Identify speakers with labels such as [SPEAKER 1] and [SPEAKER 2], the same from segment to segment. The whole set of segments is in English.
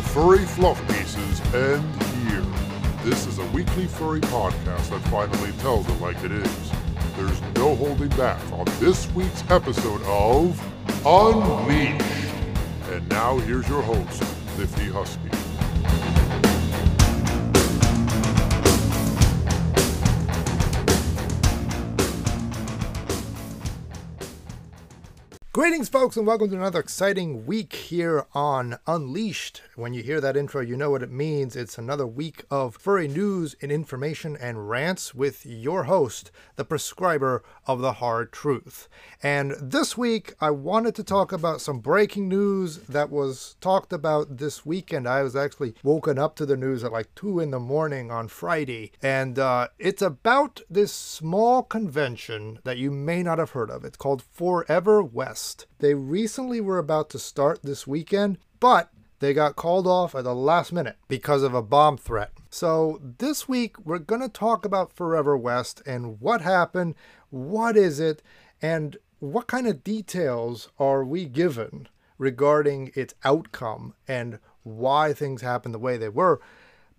[SPEAKER 1] The furry fluff pieces end here. This is a weekly furry podcast that finally tells it like it is. There's no holding back on this week's episode of Unleashed. And now here's your host, Lifty Husky.
[SPEAKER 2] Greetings, folks, and welcome to another exciting week here on Unleashed. When you hear that intro, you know what it means. It's another week of furry news and information and rants with your host, the prescriber of the hard truth. And this week, I wanted to talk about some breaking news that was talked about this weekend. I was actually woken up to the news at like 2 in the morning on Friday, and uh, it's about this small convention that you may not have heard of. It's called Forever West. They recently were about to start this weekend, but they got called off at the last minute because of a bomb threat. So, this week we're going to talk about Forever West and what happened, what is it, and what kind of details are we given regarding its outcome and why things happened the way they were.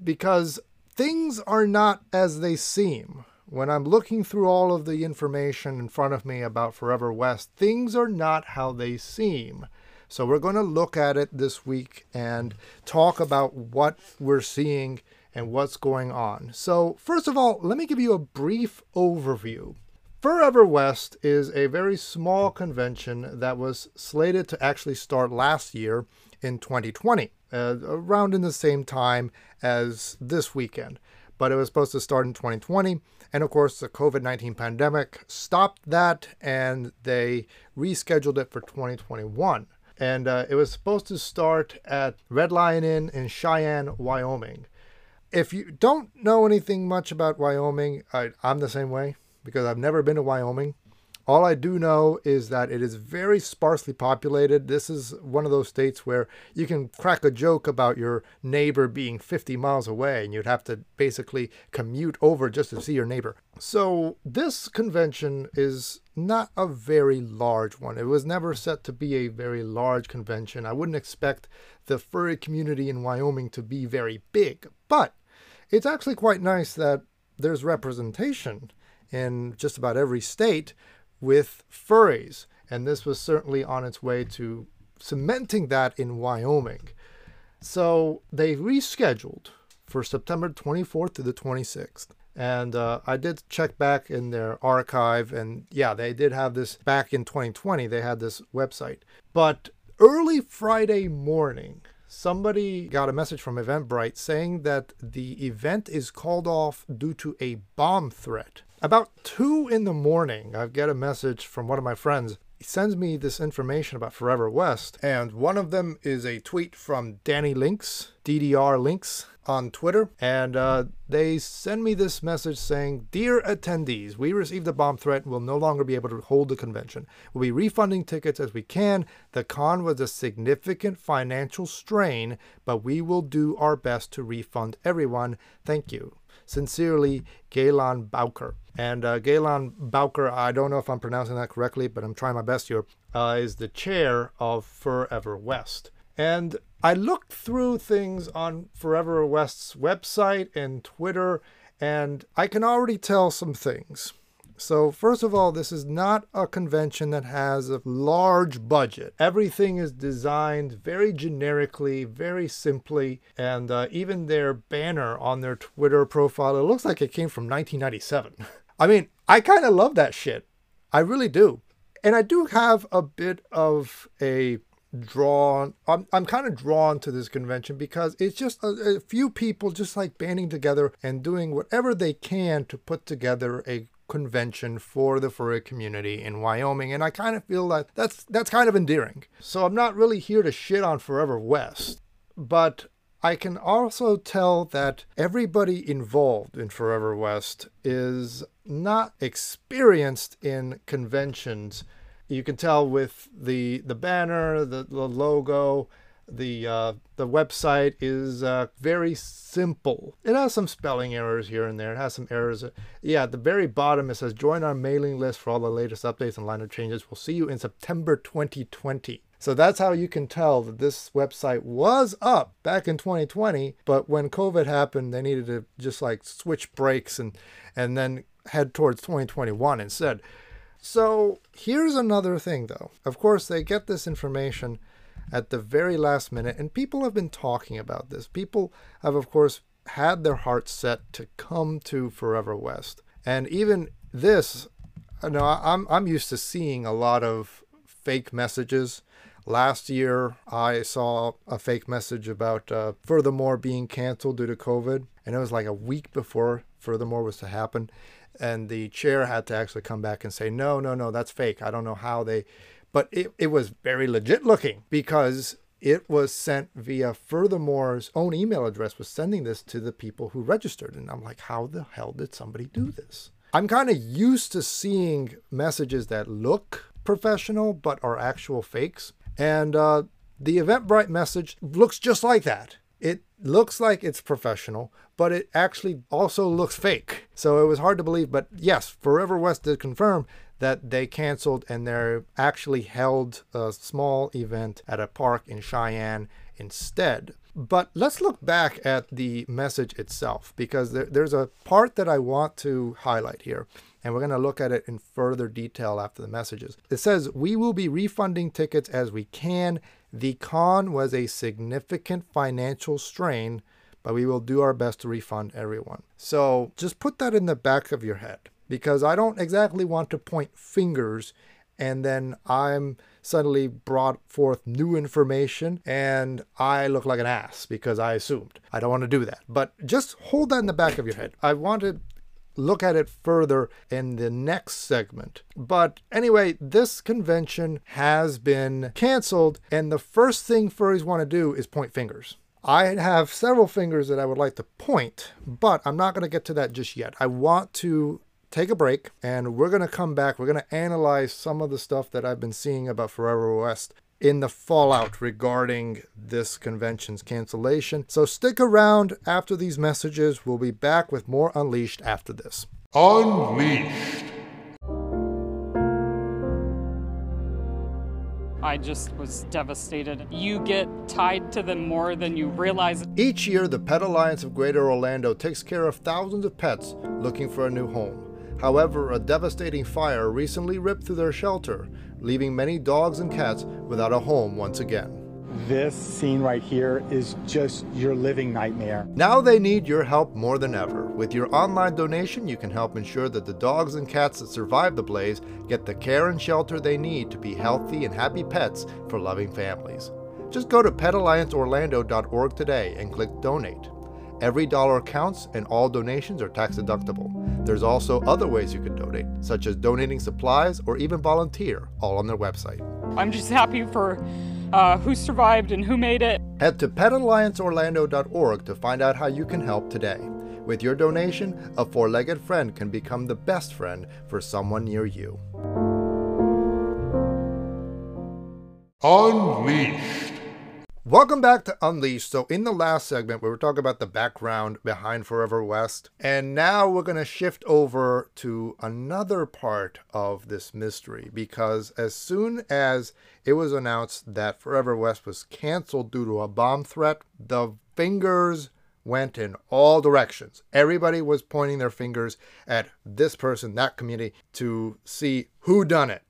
[SPEAKER 2] Because things are not as they seem when I'm looking through all of the information in front of me about Forever West, things are not how they seem. So we're going to look at it this week and talk about what we're seeing and what's going on. So, first of all, let me give you a brief overview. Forever West is a very small convention that was slated to actually start last year in 2020, uh, around in the same time as this weekend. But it was supposed to start in 2020 and of course, the COVID 19 pandemic stopped that and they rescheduled it for 2021. And uh, it was supposed to start at Red Lion Inn in Cheyenne, Wyoming. If you don't know anything much about Wyoming, I, I'm the same way because I've never been to Wyoming. All I do know is that it is very sparsely populated. This is one of those states where you can crack a joke about your neighbor being 50 miles away and you'd have to basically commute over just to see your neighbor. So, this convention is not a very large one. It was never set to be a very large convention. I wouldn't expect the furry community in Wyoming to be very big, but it's actually quite nice that there's representation in just about every state with furries. And this was certainly on its way to cementing that in Wyoming. So they rescheduled for September 24th to the 26th. And uh, I did check back in their archive, and yeah, they did have this back in 2020. They had this website. But early Friday morning, somebody got a message from Eventbrite saying that the event is called off due to a bomb threat. About two in the morning, I get a message from one of my friends. He sends me this information about Forever West, and one of them is a tweet from Danny Links, DDR Links, on Twitter, and uh, they send me this message saying, Dear attendees, we received a bomb threat and will no longer be able to hold the convention. We'll be refunding tickets as we can. The con was a significant financial strain, but we will do our best to refund everyone. Thank you. Sincerely, Galen Bowker. And uh, Galen Bowker, I don't know if I'm pronouncing that correctly, but I'm trying my best here, uh, is the chair of Forever West. And I looked through things on Forever West's website and Twitter, and I can already tell some things. So, first of all, this is not a convention that has a large budget. Everything is designed very generically, very simply, and uh, even their banner on their Twitter profile, it looks like it came from 1997. I mean, I kind of love that shit. I really do. And I do have a bit of a drawn i'm, I'm kind of drawn to this convention because it's just a, a, few people just like banding together and doing whatever they can to put together a convention for the furry community in Wyoming, and I kind of feel that that's that's kind of endearing. So I'm not really here to shit on Forever West, but I can also tell that everybody involved in Forever West is not experienced in conventions. You can tell with the the banner, the, the logo, the uh, the website is uh, very simple. It has some spelling errors here and there. It has some errors. Yeah, at the very bottom it says join our mailing list for all the latest updates and lineup changes. We'll see you in September 2020. So that's how you can tell that this website was up back in 2020, but when COVID happened, they needed to just like switch brakes and and then head towards 2021 instead. So here's another thing though. Of course, they get this information at the very last minute, and people have been talking about this. People have, of course, had their hearts set to come to Forever West. And even this, you know, I'm, I'm used to seeing a lot of fake messages. Last year, I saw a fake message about uh, Furthermore being canceled due to COVID, and it was like a week before Furthermore was to happen. And the chair had to actually come back and say, no, no, no, that's fake. I don't know how they, but it, it was very legit looking because it was sent via Furthermore's own email address was sending this to the people who registered. And I'm like, how the hell did somebody do this? I'm kind of used to seeing messages that look professional but are actual fakes. And uh, the Eventbrite message looks just like that. It looks like it's professional, but it actually also looks fake. So it was hard to believe. But yes, Forever West did confirm that they canceled and they're actually held a small event at a park in Cheyenne instead. But let's look back at the message itself because there, there's a part that I want to highlight here. And we're going to look at it in further detail after the messages. It says, We will be refunding tickets as we can. The con was a significant financial strain, but we will do our best to refund everyone. So just put that in the back of your head because I don't exactly want to point fingers and then I'm suddenly brought forth new information and I look like an ass because I assumed. I don't want to do that. But just hold that in the back of your head. I want to look at it further in the next segment. But anyway, this convention has been canceled, and the first thing furries want to do is point fingers. I have several fingers that I would like to point, but I'm not going to get to that just yet. I want to take a break and we're going to come back. We're going to analyze some of the stuff that I've been seeing about Forever West in the fallout regarding this convention's cancellation. So stick around after these messages. We'll be back with more Unleashed after this.
[SPEAKER 1] Unleashed.
[SPEAKER 3] I just was devastated. You get tied to them more than you realize.
[SPEAKER 2] Each year, the Pet Alliance of Greater Orlando takes care of thousands of pets looking for a new home. However, a devastating fire recently ripped through their shelter, leaving many dogs and cats without a home once again.
[SPEAKER 4] This scene right here is just your living nightmare.
[SPEAKER 2] Now they need your help more than ever. With your online donation, you can help ensure that the dogs and cats that survive the blaze get the care and shelter they need to be healthy and happy pets for loving families. Just go to petallianceorlando.org today and click donate. Every dollar counts and all donations are tax deductible. There's also other ways you can donate, such as donating supplies or even volunteer, all on their website.
[SPEAKER 3] I'm just happy for uh, who survived and who made it.
[SPEAKER 2] Head to petallianceorlando.org to find out how you can help today. With your donation, a four legged friend can become the best friend for someone near you.
[SPEAKER 1] Unleashed.
[SPEAKER 2] Welcome back to Unleashed. So, in the last segment, we were talking about the background behind Forever West, and now we're going to shift over to another part of this mystery because as soon as it was announced that Forever West was canceled due to a bomb threat, the fingers went in all directions. Everybody was pointing their fingers at this person, that community, to see who done it.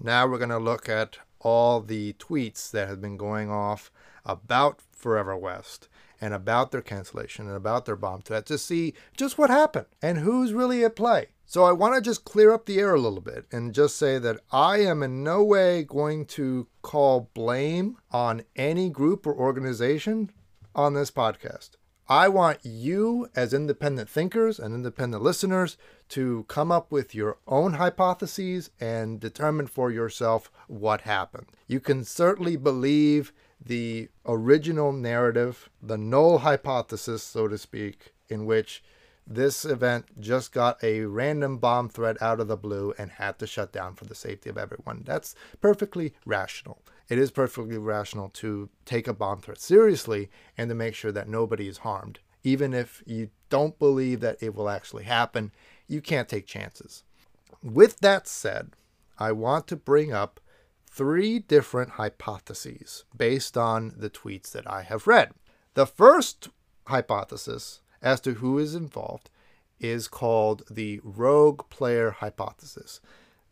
[SPEAKER 2] Now we're going to look at all the tweets that have been going off about Forever West and about their cancellation and about their bomb threat to see just what happened and who's really at play. So I want to just clear up the air a little bit and just say that I am in no way going to call blame on any group or organization on this podcast. I want you, as independent thinkers and independent listeners, to come up with your own hypotheses and determine for yourself what happened. You can certainly believe the original narrative, the null hypothesis, so to speak, in which this event just got a random bomb threat out of the blue and had to shut down for the safety of everyone. That's perfectly rational. It is perfectly rational to take a bomb threat seriously and to make sure that nobody is harmed. Even if you don't believe that it will actually happen, you can't take chances. With that said, I want to bring up three different hypotheses based on the tweets that I have read. The first hypothesis as to who is involved is called the rogue player hypothesis.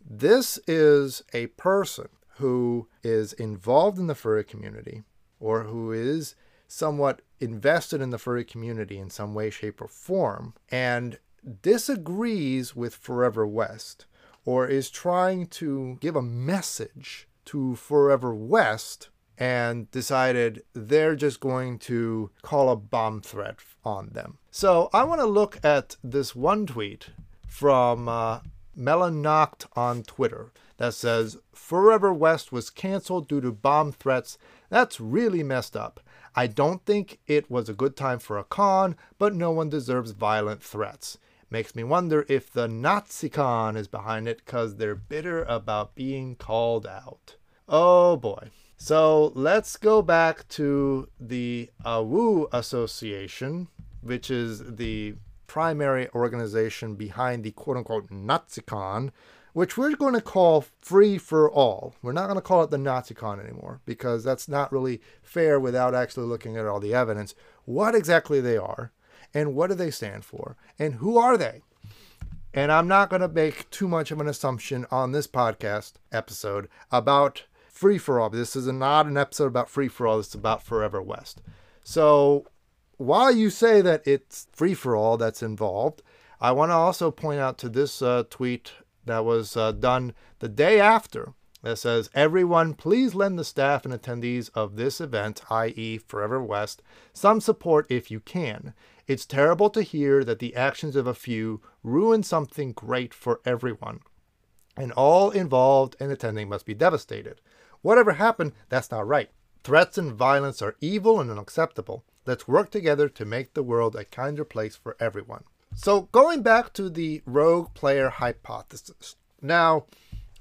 [SPEAKER 2] This is a person who is involved in the furry community or who is somewhat invested in the furry community in some way, shape, or form and disagrees with Forever West or is trying to give a message to Forever West and decided they're just going to call a bomb threat on them. So I want to look at this one tweet from uh, on Twitter that says Forever West was canceled due to bomb threats. That's really messed up. I don't think it was a good time for a con, but no one deserves violent threats. Makes me wonder if the NaziCon is behind it because they're bitter about being called out. Oh boy. So let's go back to the AWU Association, which is the primary organization behind the quote unquote NaziCon, which we're going to call Free for All. We're not going to call it the NaziCon anymore because that's not really fair without actually looking at all the evidence. What exactly they are, and what do they stand for, and who are they? And I'm not going to make too much of an assumption on this podcast episode about Free for All. This is not an episode about Free for All, it's about Forever West. So while you say that it's Free for All that's involved, I want to also point out to this uh, tweet that was uh, done the day after that says, Everyone, please lend the staff and attendees of this event, i.e., Forever West, some support if you can. It's terrible to hear that the actions of a few ruin something great for everyone, and all involved and attending must be devastated. Whatever happened, that's not right. Threats and violence are evil and unacceptable. Let's work together to make the world a kinder place for everyone. So, going back to the rogue player hypothesis. Now,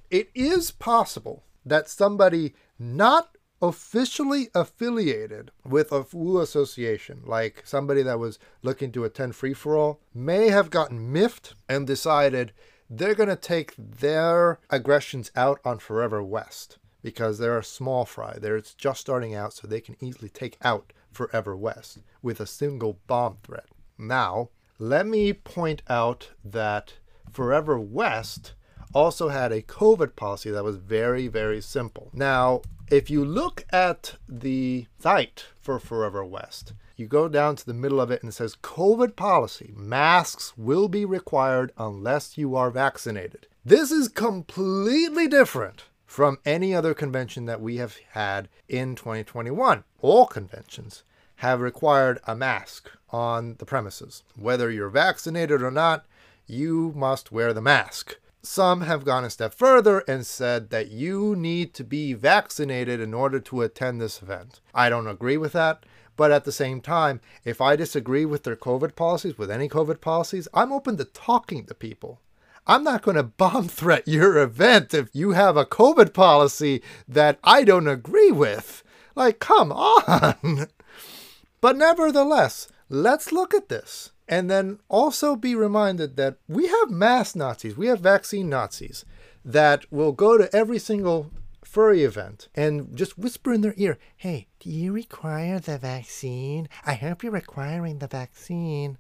[SPEAKER 2] it is possible that somebody not officially affiliated with a Wu association, like somebody that was looking to attend free for all, may have gotten miffed and decided they're going to take their aggressions out on Forever West because they're a small fry. They're just starting out, so they can easily take out Forever West with a single bomb threat. Now, let me point out that Forever West also had a COVID policy that was very, very simple. Now, if you look at the site for Forever West, you go down to the middle of it and it says COVID policy masks will be required unless you are vaccinated. This is completely different from any other convention that we have had in 2021. All conventions have required a mask on the premises. Whether you're vaccinated or not, you must wear the mask. Some have gone a step further and said that you need to be vaccinated in order to attend this event. I don't agree with that, but at the same time, if I disagree with their COVID policies, with any COVID policies, I'm open to talking to people. I'm not going to bomb threat your event if you have a COVID policy that I don't agree with. Like, come on. but nevertheless, let's look at this. And then also be reminded that we have mass Nazis, we have vaccine Nazis that will go to every single furry event and just whisper in their ear, Hey, do you require the vaccine? I hope you're requiring the vaccine.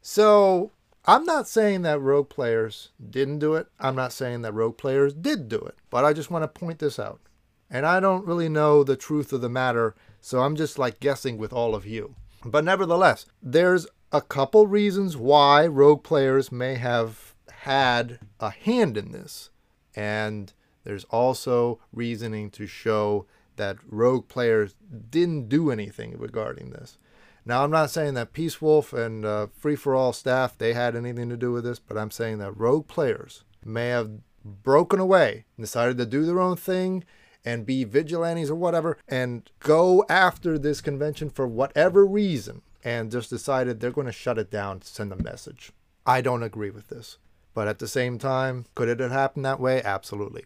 [SPEAKER 2] So I'm not saying that rogue players didn't do it. I'm not saying that rogue players did do it. But I just want to point this out. And I don't really know the truth of the matter, so I'm just like guessing with all of you. But nevertheless, there's a couple reasons why rogue players may have had a hand in this. And there's also reasoning to show that rogue players didn't do anything regarding this. Now, I'm not saying that Peace Wolf and uh, Free for All staff they had anything to do with this, but I'm saying that rogue players may have broken away, decided to do their own thing, and be vigilantes or whatever, and go after this convention for whatever reason, and just decided they're going to shut it down to send a message. I don't agree with this. But at the same time, could it have happened that way? Absolutely.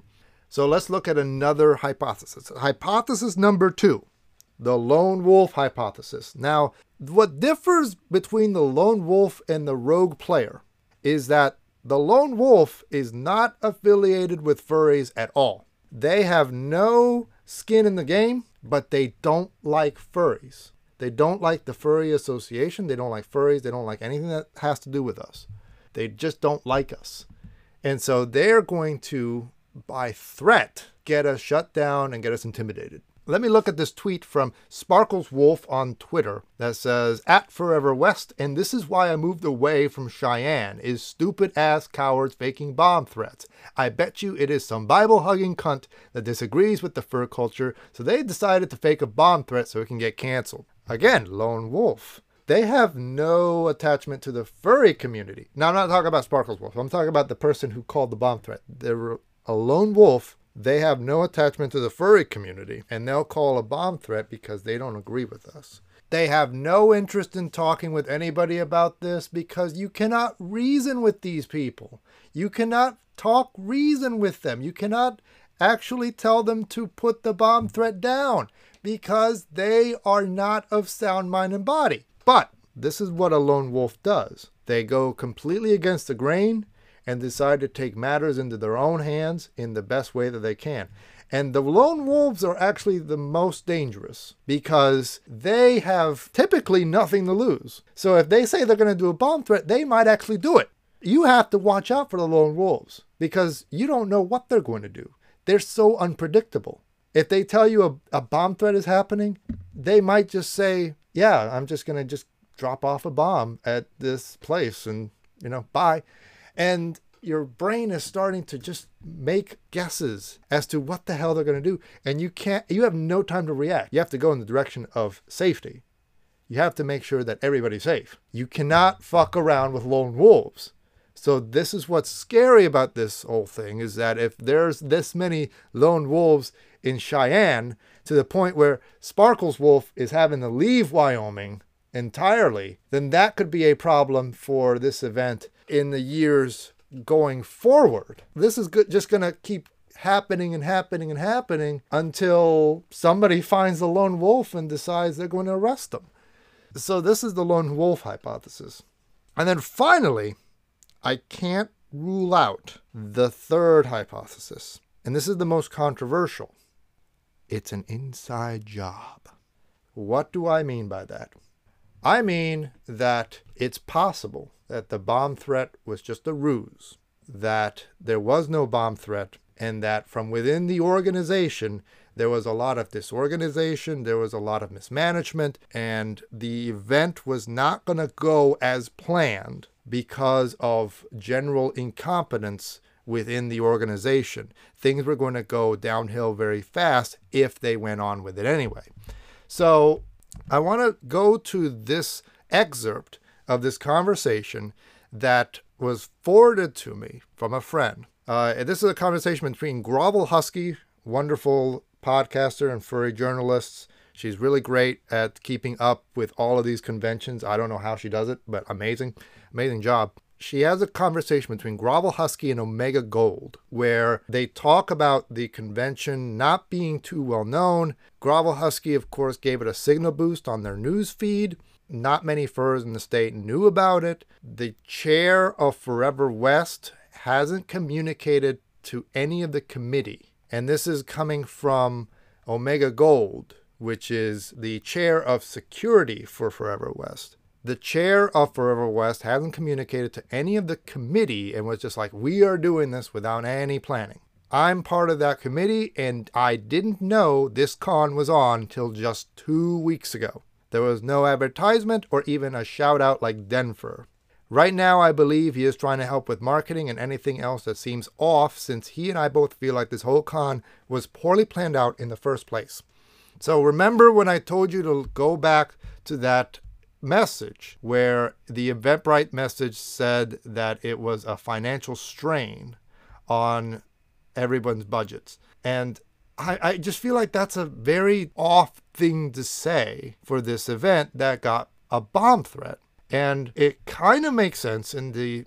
[SPEAKER 2] So let's look at another hypothesis. Hypothesis number two the lone wolf hypothesis. Now, what differs between the lone wolf and the rogue player is that the lone wolf is not affiliated with furries at all. They have no skin in the game, but they don't like furries. They don't like the furry association. They don't like furries. They don't like anything that has to do with us. They just don't like us. And so they're going to, by threat, get us shut down and get us intimidated. Let me look at this tweet from Sparkles Wolf on Twitter that says, At Forever West, and this is why I moved away from Cheyenne, is stupid ass cowards faking bomb threats. I bet you it is some Bible hugging cunt that disagrees with the fur culture, so they decided to fake a bomb threat so it can get canceled. Again, Lone Wolf. They have no attachment to the furry community. Now, I'm not talking about Sparkles Wolf. I'm talking about the person who called the bomb threat. They're a lone wolf they have no attachment to the furry community and they'll call a bomb threat because they don't agree with us. They have no interest in talking with anybody about this because you cannot reason with these people. You cannot talk reason with them. You cannot actually tell them to put the bomb threat down because they are not of sound mind and body. But this is what a lone wolf does. They go completely against the grain and decide to take matters into their own hands in the best way that they can. And the lone wolves are actually the most dangerous because they have typically nothing to lose. So if they say they're going to do a bomb threat, they might actually do it. You have to watch out for the lone wolves because you don't know what they're going to do. They're so unpredictable. If they tell you a, a bomb threat is happening, they might just say, Yeah, I'm just going to just drop off a bomb at this place and, you know, bye. And your brain is starting to just make guesses as to what the hell they're going to do. And you can't you have no time to react. You have to go in the direction of safety. You have to make sure that everybody's safe. You cannot fuck around with lone wolves so this is what's scary about this whole thing is that if there's this many lone wolves in Cheyenne to the point where Sparkles Wolf is having to leave Wyoming entirely, then that could be a problem for this event in the years going forward. This is good, just going to keep happening and happening and happening until somebody finds the lone wolf and decides they're going to arrest them. So, this is the lone wolf hypothesis. And then finally, I can't rule out the third hypothesis. And this is the most controversial it's an inside job. What do I mean by that? I mean that it's possible that the bomb threat was just a ruse, that there was no bomb threat, and that from within the organization, there was a lot of disorganization, there was a lot of mismanagement, and the event was not going to go as planned because of general incompetence within the organization. Things were going to go downhill very fast if they went on with it anyway. So I want to go to this excerpt of this conversation that was forwarded to me from a friend. Uh, this is a conversation between Grovel Husky, wonderful podcaster and furry journalist. She's really great at keeping up with all of these conventions. I don't know how she does it, but amazing, amazing job she has a conversation between Grovel Husky and Omega Gold, where they talk about the convention not being too well known. Grovel Husky, of course, gave it a signal boost on their news feed. Not many furs in the state knew about it. The chair of Forever West hasn't communicated to any of the committee. And this is coming from Omega Gold, which is the chair of security for Forever West the chair of Forever West hasn't communicated to any of the committee and was just like, we are doing this without any planning. I'm part of that committee and I didn't know this con was on till just two weeks ago. There was no advertisement or even a shout out like Denver. Right now, I believe he is trying to help with marketing and anything else that seems off since he and I both feel like this whole con was poorly planned out in the first place. So remember when I told you to go back to that message where the Eventbrite message said that it was a financial strain on everyone's budgets. And I, I just feel like that's a very off thing to say for this event that got a bomb threat. And it kind of makes sense in the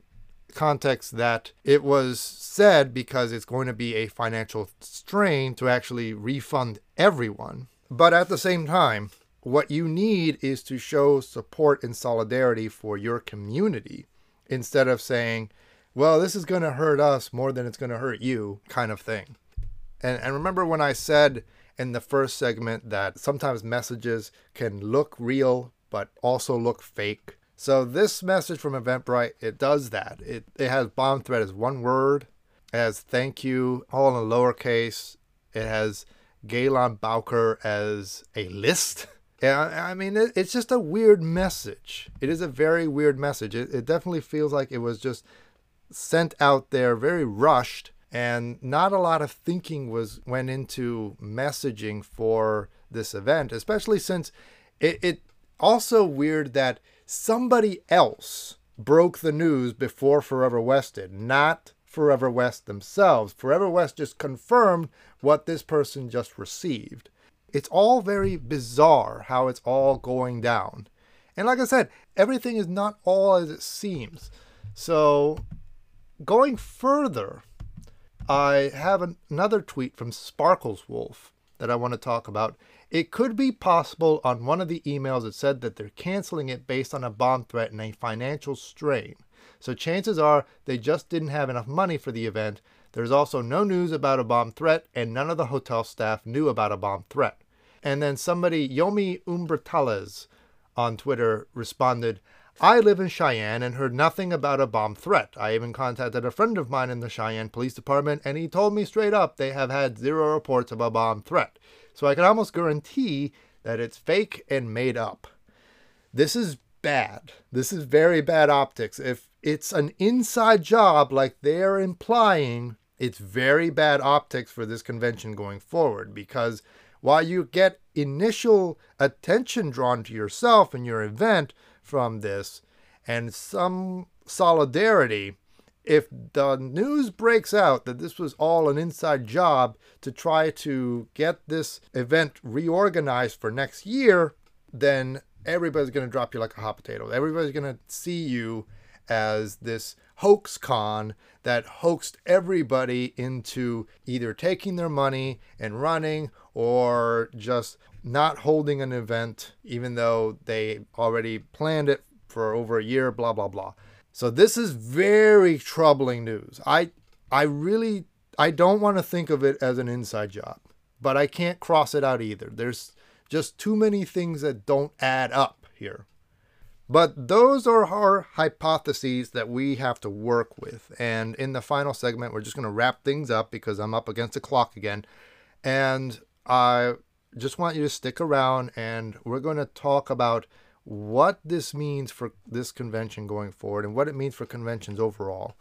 [SPEAKER 2] context that it was said because it's going to be a financial strain to actually refund everyone. But at the same time, what you need is to show support and solidarity for your community instead of saying, well, this is going to hurt us more than it's going to hurt you, kind of thing. And, and remember when I said in the first segment that sometimes messages can look real but also look fake? So this message from Eventbrite, it does that. It, it has bomb threat as one word. It has thank you all in lowercase. It has Galen Bowker as a list. I mean, it, it's just a weird message. It is a very weird message. It, it definitely feels like it was just sent out there very rushed and not a lot of thinking was went into messaging for this event especially since it, it also weird that somebody else broke the news before forever west did not forever west themselves forever west just confirmed what this person just received it's all very bizarre how it's all going down and like i said everything is not all as it seems so going further, I have an, another tweet from Sparkles Wolf that I want to talk about. It could be possible on one of the emails it said that they're canceling it based on a bomb threat and a financial strain. So chances are they just didn't have enough money for the event. There's also no news about a bomb threat, and none of the hotel staff knew about a bomb threat. And then somebody, Yomi Umbertales, on Twitter responded, I live in Cheyenne and heard nothing about a bomb threat. I even contacted a friend of mine in the Cheyenne Police Department and he told me straight up they have had zero reports of a bomb threat. So I can almost guarantee that it's fake and made up. This is bad. This is very bad optics. If it's an inside job like they're implying, it's very bad optics for this convention going forward because while you get initial attention drawn to yourself and your event, from this and some solidarity if the news breaks out that this was all an inside job to try to get this event reorganized for next year, then everybody's going to drop you like a hot potato. Everybody's going to see you as this hoax con that hoaxed everybody into either taking their money and running or just not holding an event, even though they already planned it for over a year, blah, blah, blah. So this is very troubling news. I, I really, I don't want to think of it as an inside job, but I can't cross it out either. There's just too many things that don't add up here. But those are our hypotheses that we have to work with. And in the final segment, we're just going to wrap things up because I'm up against the clock again. And I just want you to stick around and we're going to talk about what this means for this convention going forward and what it means for conventions overall.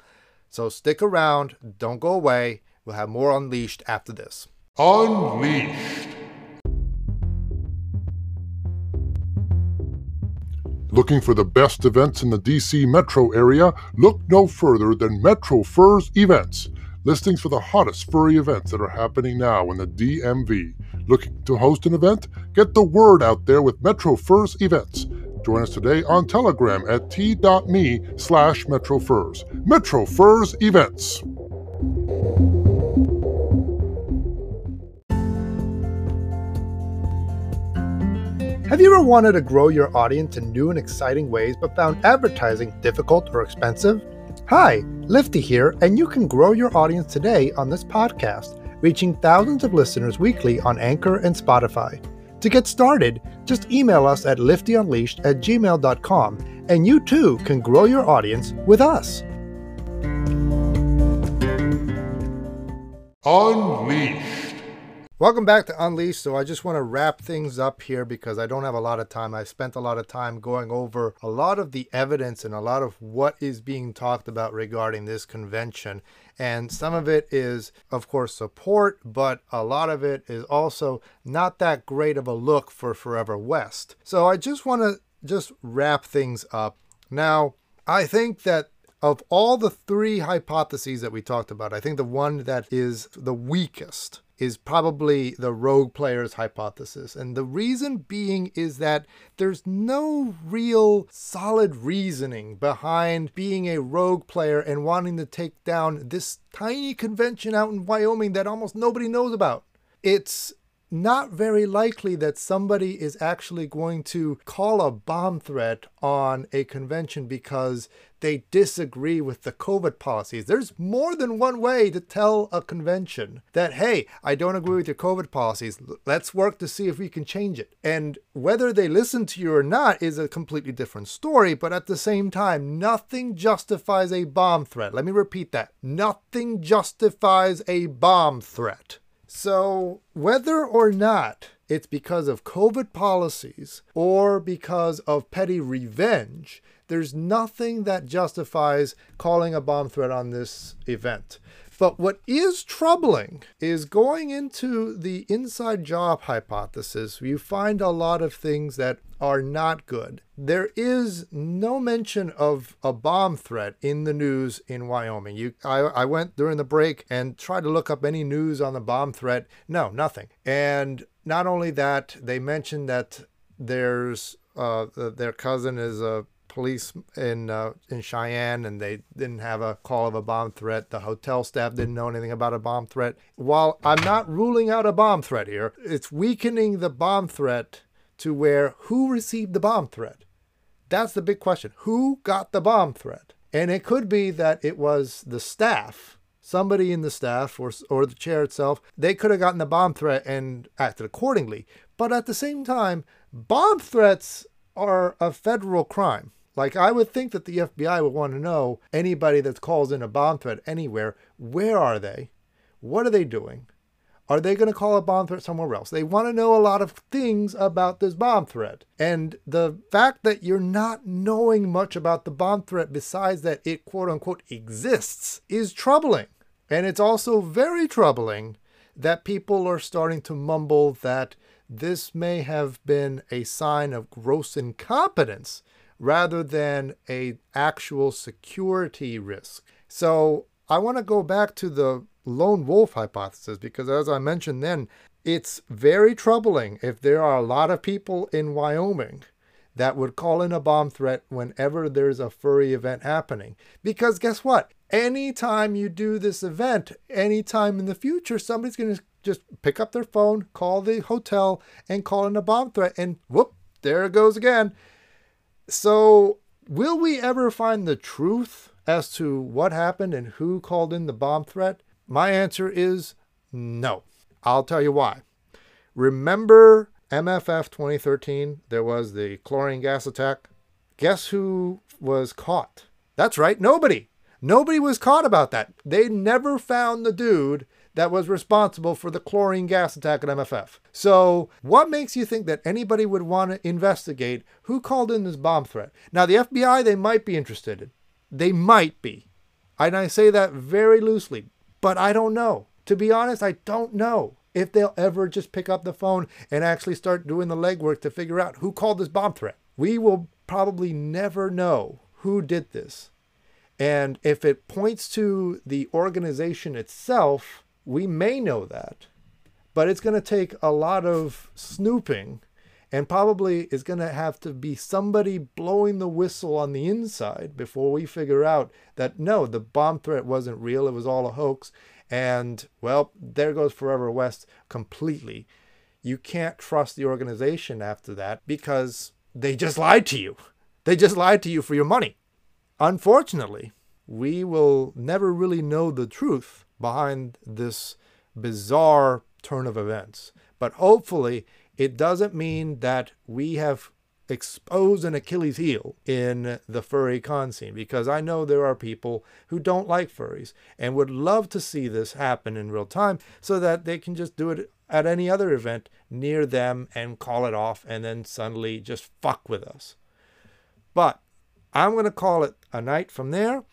[SPEAKER 2] So stick around, don't go away. We'll have more Unleashed after this.
[SPEAKER 1] Unleashed. Looking for the best events in the DC metro area? Look no further than Metro Furs Events. Listings for the hottest furry events that are happening now in the DMV. Looking to host an event? Get the word out there with Metro Furs Events. Join us today on Telegram at t.me slash Metro Furs. Metro Furs Events.
[SPEAKER 2] Have you ever wanted to grow your audience in new and exciting ways but found advertising difficult or expensive? Hi, Lifty here, and you can grow your audience today on this podcast reaching thousands of listeners weekly on Anchor and Spotify. To get started, just email us at liftyunleashed at gmail.com and you too can grow your audience with us.
[SPEAKER 1] Unleashed.
[SPEAKER 2] Welcome back to Unleashed. So, I just want to wrap things up here because I don't have a lot of time. I spent a lot of time going over a lot of the evidence and a lot of what is being talked about regarding this convention. And some of it is, of course, support, but a lot of it is also not that great of a look for Forever West. So, I just want to just wrap things up. Now, I think that of all the three hypotheses that we talked about, I think the one that is the weakest is probably the rogue player's hypothesis. And the reason being is that there's no real solid reasoning behind being a rogue player and wanting to take down this tiny convention out in Wyoming that almost nobody knows about. It's not very likely that somebody is actually going to call a bomb threat on a convention because they disagree with the COVID policies. There's more than one way to tell a convention that, hey, I don't agree with your COVID policies. Let's work to see if we can change it. And whether they listen to you or not is a completely different story. But at the same time, nothing justifies a bomb threat. Let me repeat that. Nothing justifies a bomb threat. So, whether or not it's because of COVID policies or because of petty revenge, there's nothing that justifies calling a bomb threat on this event. But what is troubling is going into the inside job hypothesis, you find a lot of things that are not good. There is no mention of a bomb threat in the news in Wyoming. You, I, I went during the break and tried to look up any news on the bomb threat. No, nothing. And not only that, they mentioned that there's uh, their cousin is a police in uh, in Cheyenne, and they didn't have a call of a bomb threat. The hotel staff didn't know anything about a bomb threat. While I'm not ruling out a bomb threat here, it's weakening the bomb threat to where who received the bomb threat. That's the big question. Who got the bomb threat? And it could be that it was the staff somebody in the staff or, or the chair itself, they could have gotten the bomb threat and acted accordingly. But at the same time, bomb threats are a federal crime. Like, I would think that the FBI would want to know anybody that calls in a bomb threat anywhere where are they? What are they doing? Are they going to call a bomb threat somewhere else? They want to know a lot of things about this bomb threat. And the fact that you're not knowing much about the bomb threat besides that it quote unquote exists is troubling. And it's also very troubling that people are starting to mumble that this may have been a sign of gross incompetence rather than a actual security risk. So I want to go back to the lone wolf hypothesis because as I mentioned then, it's very troubling if there are a lot of people in Wyoming that would call in a bomb threat whenever there's a furry event happening. Because guess what? Anytime you do this event, anytime in the future, somebody's going to just pick up their phone, call the hotel, and call in a bomb threat, and whoop, there it goes again. So, will we ever find the truth as to what happened and who called in the bomb threat? My answer is no. I'll tell you why. Remember MFF 2013? There was the chlorine gas attack. Guess who was caught? That's right, nobody. Nobody was caught about that. They never found the dude that was responsible for the chlorine gas attack at MFF. So, what makes you think that anybody would want to investigate who called in this bomb threat? Now, the FBI, they might be interested. In. They might be. And I say that very loosely, but I don't know. To be honest, I don't know if they'll ever just pick up the phone and actually start doing the legwork to figure out who called this bomb threat. We will probably never know who did this. And if it points to the organization itself, we may know that, but it's going to take a lot of snooping and probably is going to have to be somebody blowing the whistle on the inside before we figure out that no, the bomb threat wasn't real, it was all a hoax. And well, there goes Forever West completely. You can't trust the organization after that because they just lied to you. They just lied to you for your money. Unfortunately, we will never really know the truth behind this bizarre turn of events. But hopefully, it doesn't mean that we have exposed an Achilles heel in the furry con scene because I know there are people who don't like furries and would love to see this happen in real time so that they can just do it at any other event near them and call it off and then suddenly just fuck with us. But I'm going to call it a night from there.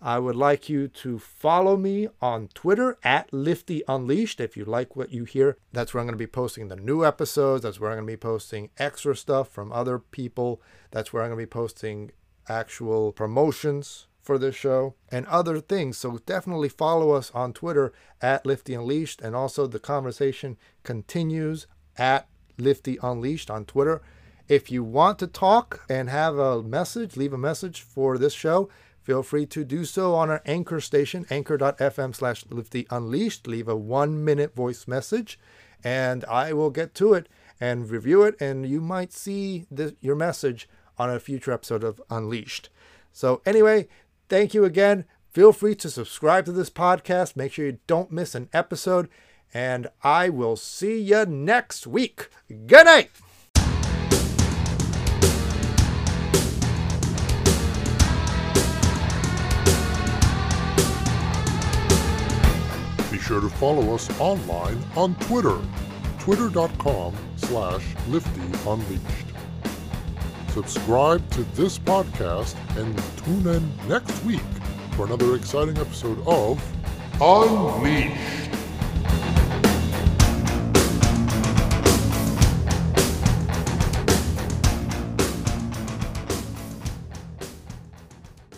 [SPEAKER 2] I would like you to follow me on Twitter at Lifty Unleashed. If you like what you hear, that's where I'm going to be posting the new episodes. That's where I'm going to be posting extra stuff from other people. That's where I'm going to be posting actual promotions for this show and other things. So definitely follow us on Twitter at Lifty Unleashed. And also the conversation continues at Lifty Unleashed on Twitter. If you want to talk and have a message, leave a message for this show feel free to do so on our anchor station, anchor.fm slash lifty unleashed. Leave a one minute voice message and I will get to it and review it, and you might see the, your message on a future episode of Unleashed. So, anyway, thank you again. Feel free to subscribe to this podcast. Make sure you don't miss an episode, and I will see you next week. Good night.
[SPEAKER 1] Sure to follow us online on Twitter, twitter.com slash liftyunleashed. Subscribe to this podcast and tune in next week for another exciting episode of Unleashed.